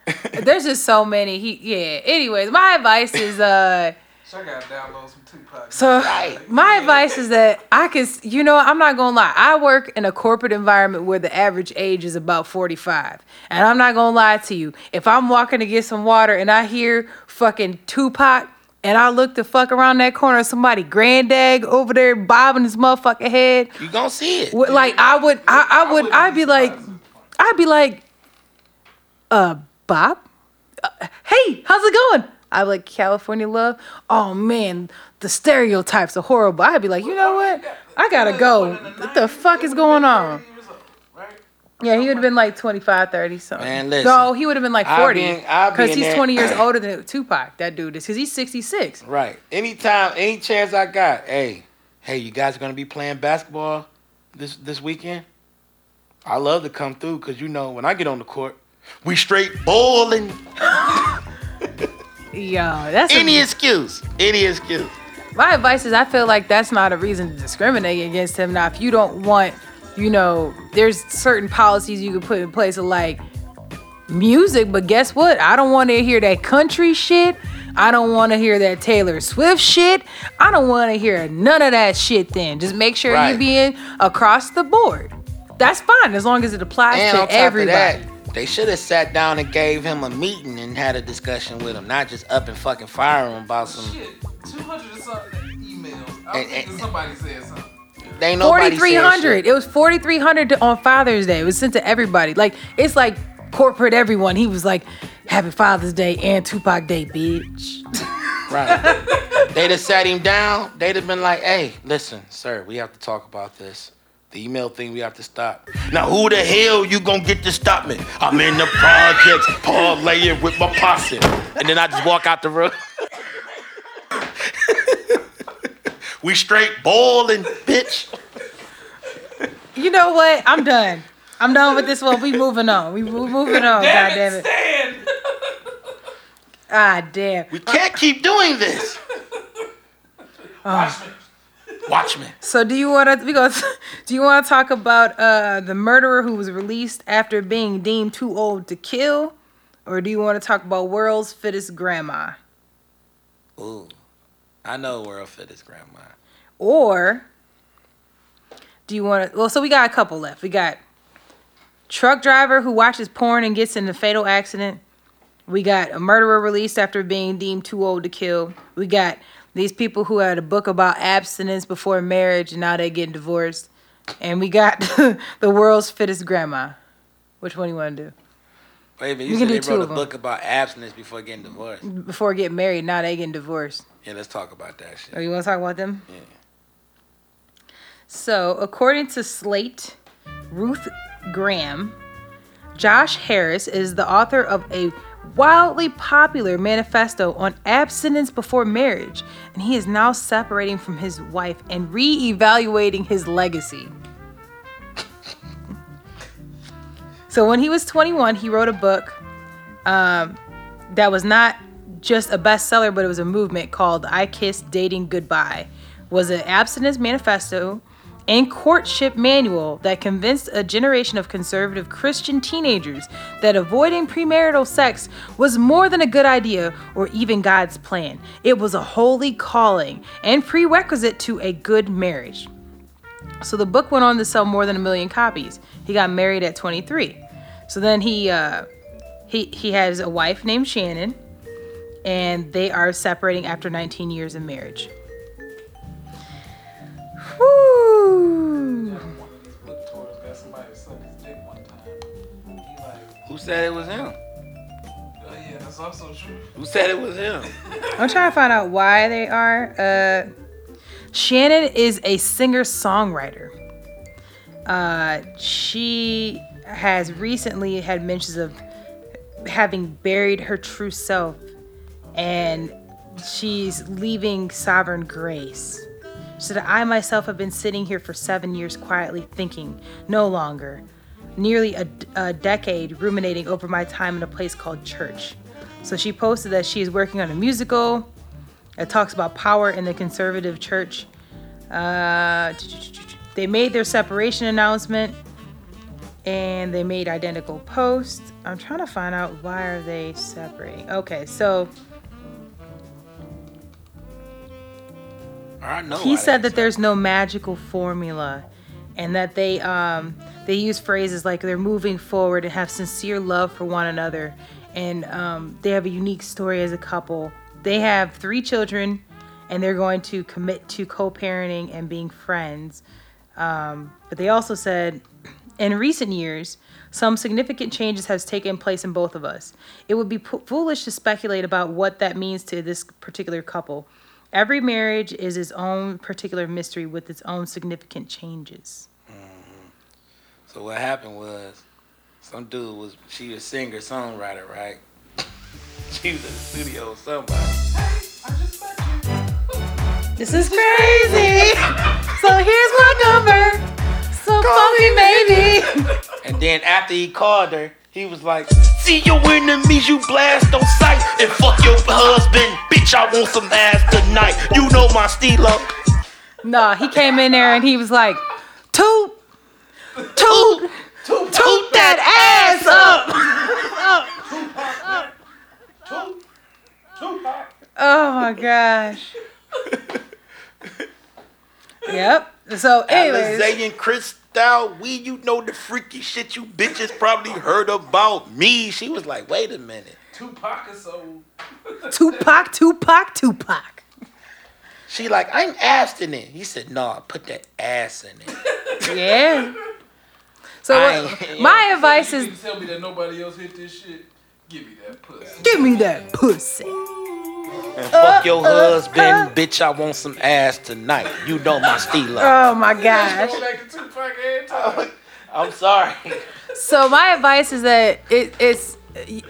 Yeah, There's just so many. He yeah. Anyways, my advice is uh So I gotta download some Tupac. so Right. my advice is that I can you know, I'm not gonna lie. I work in a corporate environment where the average age is about 45. And I'm not gonna lie to you. If I'm walking to get some water and I hear fucking Tupac and I look the fuck around that corner, somebody granddad over there bobbing his motherfucking head. you gonna see it. Would- Like I would, I, I would, I'd be like, I'd be like, uh, Bob, uh, hey, how's it going? I like California love. Oh man, the stereotypes are horrible. I'd be like, you know what? I gotta go. What the fuck is going on? Yeah, he would have been like 25, 30 something. Man, listen. No, he would have been like 40. be in- I'll be Because he's 20 years older than Tupac, that dude is. Because he's 66. Right. Anytime, any chance I got, hey, hey, you guys are gonna be playing basketball this this weekend? I love to come through because you know when I get on the court, we straight bowling. Yo, that's a- Any excuse, any excuse. my advice is I feel like that's not a reason to discriminate against him. Now, if you don't want, you know, there's certain policies you can put in place of like music, but guess what? I don't want to hear that country shit. I don't want to hear that Taylor Swift shit. I don't want to hear none of that shit then. Just make sure Right. you're being across the board. That's fine as long as it applies And to everybody. Of that, they should have sat down and gave him a meeting and had a discussion with him, not just up and fucking fire him about some. Shit, 200 or something emails. I And- and- somebody said something. They ain't 4300 it was 4300 on father's day it was sent to everybody like it's like corporate everyone he was like happy father's day and tupac day bitch Right. They'd have sat him down. They'd have been like, hey, listen, sir, we have to talk about this. The email thing we have to stop. Now, who the hell you gonna get to stop me? I'm in the projects, parlaying with my posse. And then I just walk out the room. we straight bowling, bitch. you know what i'm done i'm done with this one we moving on we we moving on god Damn damn it, it Stan! ah damn We can't keep doing this. Watch me. so do you want to we go do you want to talk about uh the murderer who was released after being deemed too old to kill or do you want to talk about world's fittest grandma Ooh. I know world fittest grandma. Or do you want to? Well, so we got a couple left. We got truck driver who watches porn and gets in a fatal accident. We got a murderer released after being deemed too old to kill. We got these people who had a book about abstinence before marriage and now they're getting divorced. And we got the world's fittest grandma. Which one do you want to do? Wait a minute, you can said they wrote a book about abstinence before getting divorced. Before getting married, now they getting divorced. Yeah, let's talk about that shit. Oh, you want to talk about them? Yeah. So, according to Slate, Ruth Graham, Josh Harris is the author of a wildly popular manifesto on abstinence before marriage, and he is now separating from his wife and re-evaluating his legacy. so, when he was 21, he wrote a book um, that was not just a bestseller, but it was a movement called "I Kissed Dating Goodbye." Was an abstinence manifesto and courtship manual that convinced a generation of conservative Christian teenagers that avoiding premarital sex was more than a good idea or even God's plan. It was a holy calling and prerequisite to a good marriage. So the book went on to sell more than a million copies. He got married at 23. So then he uh, he he has a wife named Shannon, and they are separating after 19 years of marriage. Woo! Who said it was him? Who said it was him? I'm trying to find out why they are. Uh, Shannon is a singer songwriter. Uh, she has recently had mentions of having buried her true self and she's leaving sovereign grace. She that I myself have been sitting here for seven years quietly thinking, no longer. Nearly a, a decade ruminating over my time in a place called church. So she posted that she is working on a musical. It talks about power in the conservative church. Uh, they made their separation announcement and they made identical posts. I'm trying to find out why are they separating. Okay, so I know. he said that there's no magical formula and that they um they use phrases like they're moving forward and have sincere love for one another and um, they have a unique story as a couple they have three children and they're going to commit to co-parenting and being friends um, but they also said In recent years, some significant changes has taken place in both of us. It would be po- foolish to speculate about what that means to this particular couple. Every marriage is its own particular mystery with its own significant changes. Mm-hmm. So what happened was, some dude was she was singer songwriter, right? she was in the studio with somebody. I just met you. This is crazy. so here's my number. So call me maybe. And then after he called her, he was like, See your enemies you blast on sight and fuck your husband, bitch. I want some ass tonight. You know my stilo. Nah, he came in there and he was like, toot, toot, toot, toot that ass up. Oh my gosh. Yep. So, anyways, Alizé and Cristal, we you know the freaky shit you bitches probably heard about me. She was like, wait a minute. Tupac is so. Tupac, Tupac, Tupac. She like, I'm abstinent. He said, no, put that ass in it. Yeah. So, I what- ain't- my advice You is can tell me that nobody else hit this shit. Give me that pussy. give me that pussy. And fuck your uh, uh, husband, uh. bitch. I want some ass tonight. You know my stilo. Oh my gosh. Go back to Tupac every time. I'm sorry. So my advice is that it, it's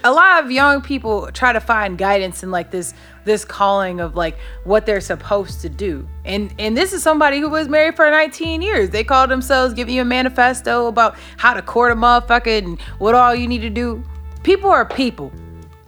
a lot of young people try to find guidance in like this this calling of like what they're supposed to do. And and this is somebody who was married for 19 years. They call themselves giving you a manifesto about how to court a motherfucker and what all you need to do. People are people.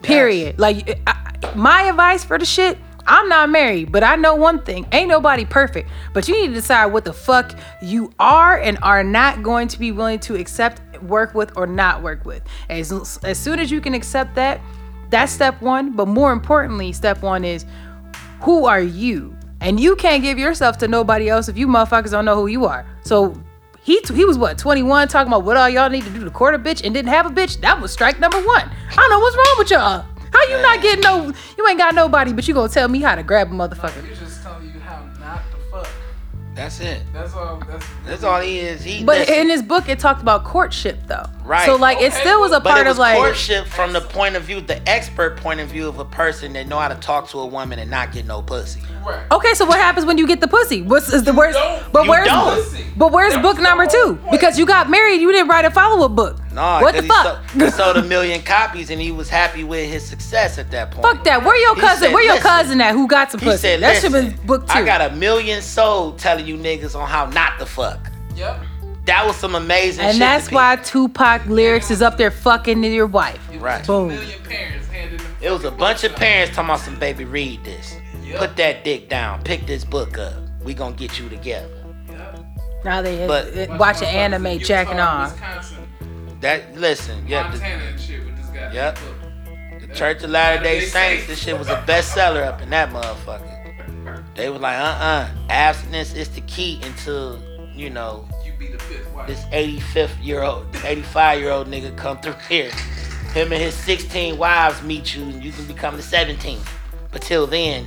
Period. Like I, my advice for the shit I'm not married, but I know one thing. Ain't nobody perfect. But you need to decide what the fuck you are and are not going to be willing to accept, work with, or not work with. As, as soon as you can accept that, that's step one. But more importantly, step one is who are you? And you can't give yourself to nobody else if you motherfuckers don't know who you are. So he he was what 21 talking about what all y'all need to do to court a bitch and didn't have a bitch. That was strike number one. I don't know what's wrong with y'all. How you not getting no? You ain't got nobody, but you gonna tell me how to grab a motherfucker? He's just telling you how not to fuck. That's it. That's all. That's, That's all he is. He. But listen, in his book, it talked about courtship though. Right. So like, it still was a but part it was of like. courtship from the point of view, the expert point of view of a person that know how to talk to a woman and not get no pussy. right. Okay, so what happens when you get the pussy? What's is the worst? But You where's don't. Pussy. but where's That's book number two? point. Because you got married, you didn't write a follow up book. No, what the fuck? He, sold, he sold a million copies and he was happy with his success at that point. Fuck that. Where your He cousin? said, where your "Listen." cousin at? Who got some He pussy? said, that should Listen, been book two. I got a million sold telling you niggas on how not to fuck. Yep. That was some amazing shit. and that's be- why Tupac lyrics is up there fucking your wife. It was Right. Boom. million parents them. It was a bunch of parents talking about some baby, read this. Yep. Put that dick down. Pick this book up. We gonna get you together. Yep. Now they But- Bunch watching of motherfuckers anime, in Utah, jacking on. Wisconsin, That listen, yeah. The, and shit with this. Yep. the Church of Latter Day Saints, this shit was a bestseller up in that motherfucker. They was like, uh uh abstinence is the key until you know You be the fifth wife. this 85th year old, 85 year old nigga come through here. Him and his 16 wives meet you, and you can become the 17th. But till then,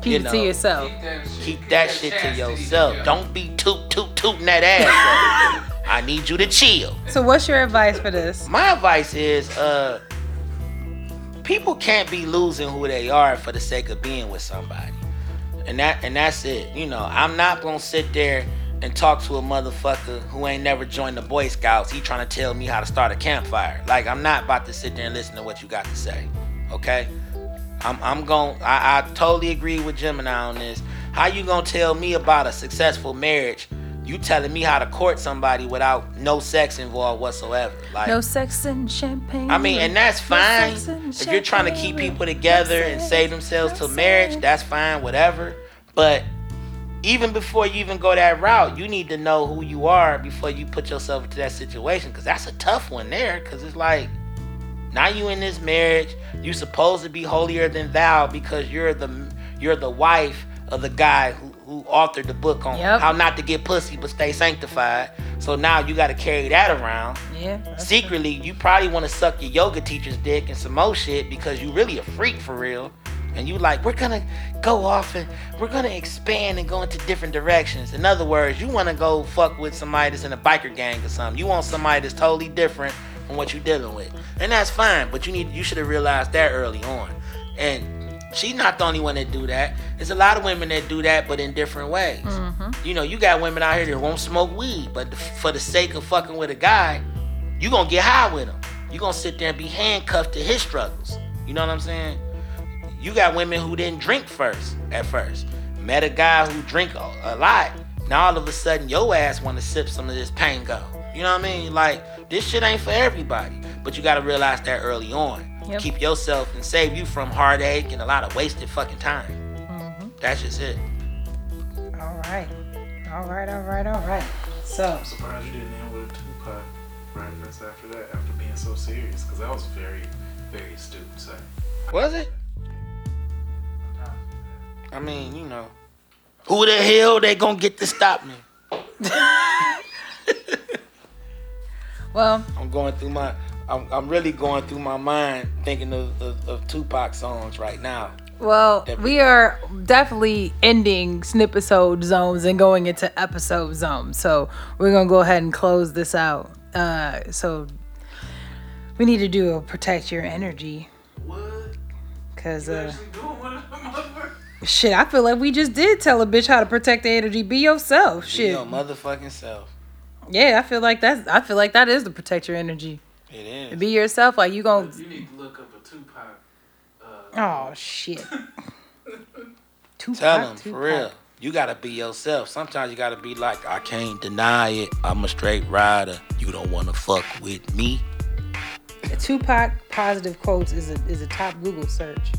Keep you it know, to yourself. Keep that shit, keep that shit to yourself. together. Don't be toot toot tooting that ass. I need you to chill. So what's your advice for this? My advice is, uh, people can't be losing who they are for the sake of being with somebody, and that and that's it. You know, I'm not gonna sit there and talk to a motherfucker who ain't never joined the Boy Scouts. He trying to tell me how to start a campfire. Like I'm not about to sit there and listen to what you got to say. Okay. I'm, I'm going I, I totally agree with Gemini on this. How you gonna tell me about a successful marriage? You telling me how to court somebody without no sex involved whatsoever. Like No sex and champagne. I mean, and that's fine. sex and If you're trying to keep people together No and save themselves no to marriage, that's fine, whatever. But even before you even go that route, you need to know who you are before you put yourself into that situation. Cause that's a tough one there. Cause it's like now you in this marriage, you supposed to be holier than thou because you're the you're the wife of the guy who, who authored the book on Yep. how not to get pussy but stay sanctified. So now you got to carry that around Yeah. secretly you probably want to suck your yoga teacher's dick and some more shit because you really a freak for real and you like, we're gonna go off and we're gonna expand and go into different directions. In other words, you wanna go fuck with somebody that's in a biker gang or something. You want somebody that's totally different from what you're dealing with. And that's fine, but you need you should have realized that early on. And she's not the only one that do that. There's a lot of women that do that, but in different ways. Mm-hmm. You know, you got women out here that won't smoke weed, but for the sake of fucking with a guy, you gonna get high with him. You gonna sit there and be handcuffed to his struggles. You know what I'm saying? You got women who didn't drink first at first. Met a guy who drink a, a lot. Now all of a sudden your ass want to sip some of this pango. You know what I mean? Like this shit ain't for everybody. But you gotta realize that early on. Yep. Keep yourself and save you from heartache and a lot of wasted fucking time. Mm-hmm. That's just it. All right. All right, all right, all right. So, I'm surprised you didn't end with a Tupac reference after that, after being so serious, because that was very, very astute. So, Was it? I mean, you know. Who the hell they gonna get to stop me? well, I'm going through my I'm, I'm really going through my mind thinking of, of, of Tupac songs right now. well, we are definitely ending snippet zones and going into episode zones. So we're gonna go ahead and close this out. Uh, so we need to do a protect your energy, what? cause You uh, actually doing one of them motherfuckers? shit, I feel like we just did tell a bitch how to protect the energy. Be yourself. Be Shit. your motherfucking self. Yeah, I feel like that's. I feel like that is the protect your energy. It is. Be yourself. Like you gonna. You need to look up a Tupac. Uh, Oh shit. Tupac, Tell them for real. You gotta be yourself. Sometimes you gotta be like, I can't deny it. I'm a straight rider. You don't wanna fuck with me. A Tupac positive quotes is a is a top Google search.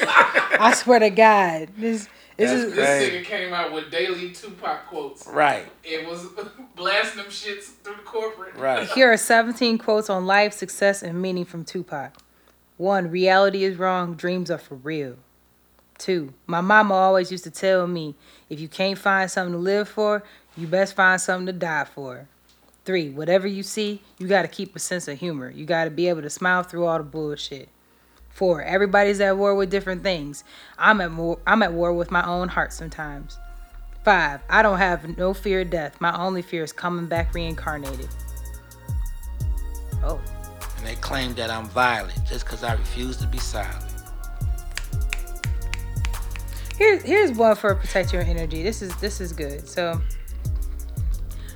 I swear to God, this this That's is this Right. nigga came out with daily Tupac quotes. Right, It was blasting them shits through the corporate. right. here are 17 quotes on life, success, and meaning from Tupac. One, reality is wrong, dreams are for real. Two, my mama always used to tell me, if you can't find something to live for, you best find something to die for. Three, whatever you see, you got to keep a sense of humor. You got to be able to smile through all the bullshit. Four, everybody's at war with different things. I'm at war, I'm at war with my own heart sometimes. Five, I don't have no fear of death. My only fear is coming back reincarnated. Oh, And they claim that I'm violent just because I refuse to be silent. Here's here's one for protect your energy. This is this is good. So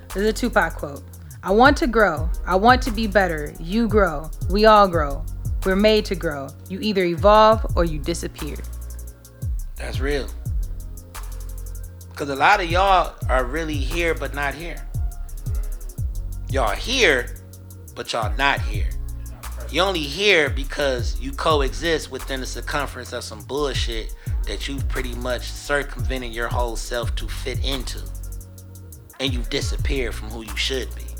this is a Tupac quote. I want to grow. I want to be better. You grow. We all grow. We're made to grow. You either evolve or you disappear. That's real. Because a lot of y'all are really here but not here. Y'all here, but y'all not here. You only here because you coexist within the circumference of some bullshit that you've pretty much circumvented your whole self to fit into. And you've disappeared from who you should be.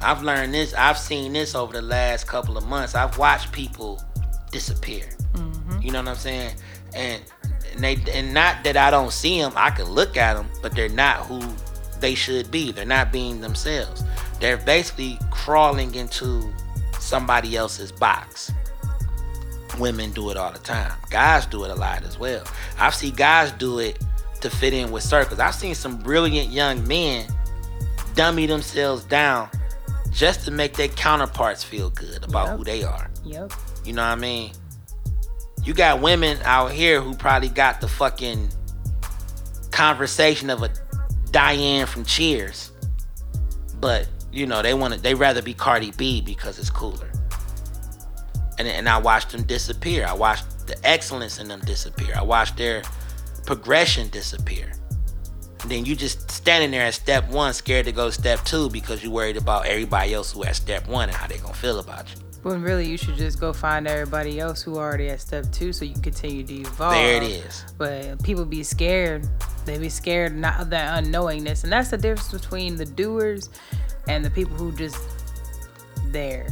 I've learned this, I've seen this over the last couple of months. I've watched people disappear. Mm-hmm. You know what I'm saying? And and they and not that I don't see them, I can look at them, but they're not who they should be. They're not being themselves. They're basically crawling into somebody else's box. Women do it all the time. Guys do it a lot as well. I've seen guys do it to fit in with circles. I've seen some brilliant young men dummy themselves down just to make their counterparts feel good about Yep. who they are. Yep. You know what I mean? You got women out here who probably got the fucking conversation of a Diane from Cheers. But, you know, they want to they rather be Cardi B because it's cooler. And and I watched them disappear. I watched the excellence in them disappear. I watched their progression disappear. Then you just standing there at step one, scared to go step two because you worried about everybody else who at step one and how they gonna feel about you. When really you should just go find everybody else who already at step two so you can continue to evolve. There it is. But people be scared. They be scared not of that unknowingness. And that's the difference between the doers and the people who just there.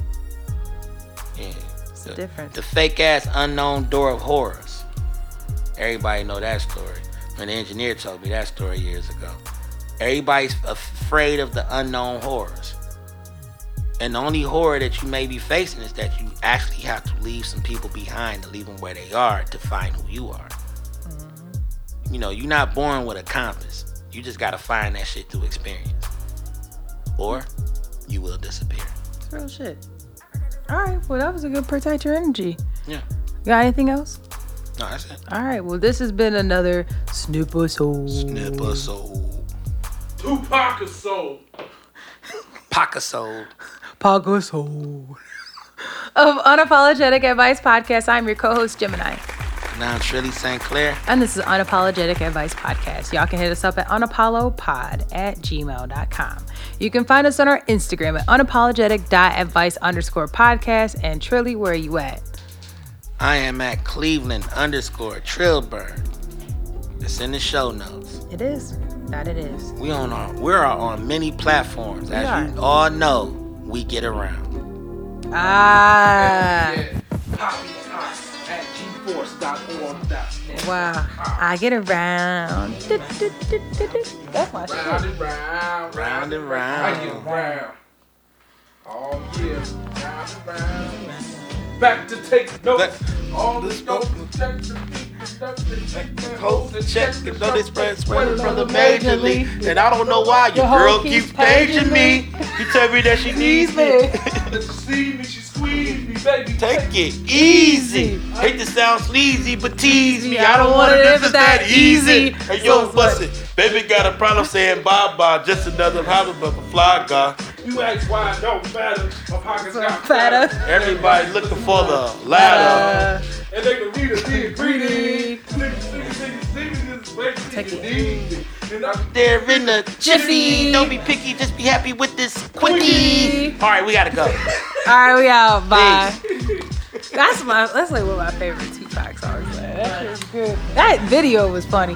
Yeah. It's the difference. The fake ass unknown door of horrors. Everybody know that story. The engineer told me that story years ago. Everybody's afraid of the unknown horrors. And the only horror that you may be facing is that you actually have to leave some people behind to leave them where they are to find who you are. Mm-hmm. You know, you're not born with a compass. You just gotta find that shit through experience. Or you will disappear. It's real shit. All right. Well, that was a good protect your energy. Yeah. Got anything else? No, that's it. All right. Well, this has been another Snipper Soul. Snipper soul. Tupac is soul. Pocket soul. Pago Soul. Of Unapologetic Advice Podcast, I'm your co-host Gemini. Now Trilly St. Clair. And this is Unapologetic Advice Podcast. Y'all can hit us up at unapollopod at gmail.com. You can find us on our Instagram at unapologetic.advice underscore podcast. And Trilly, where are you at? I am at Cleveland underscore Trillburn. It's in the show notes. It is. That it is. We on our we're on many platforms. As are. you all know, we get around. Ah. Yeah. Poppy Top at gforce.org. Wow. I get around. That's my shit. Round and round, Round and round. I get around. round. Oh yeah, round and round. Back to take notes. All the notes, check the Hold the check, you know they spread spread from the major league. And I don't know why your Your girl keeps keeps paging paging me. You tell me that she needs me. See me, she squeeze me, baby. Take it easy. Hate to sound sleazy, but tease me. I don't want want it it if if it's it's that that easy. easy. Hey yo, bust it. Baby got a problem saying bye bye. Just another hobby, but a fly guy. You ask why it don't matter. My pockets got fatter. fatter. Everybody looking for the ladder. Uh, And they can read it, read it, Greedy. Take it. need. And I'm They're in the Jiffy. jiffy. Don't be picky, just be happy with this quickie. All right, we gotta go. all right, we out. Bye. That's my. That's like one of my favorite Tupac songs. Man. That was good. That video was funny.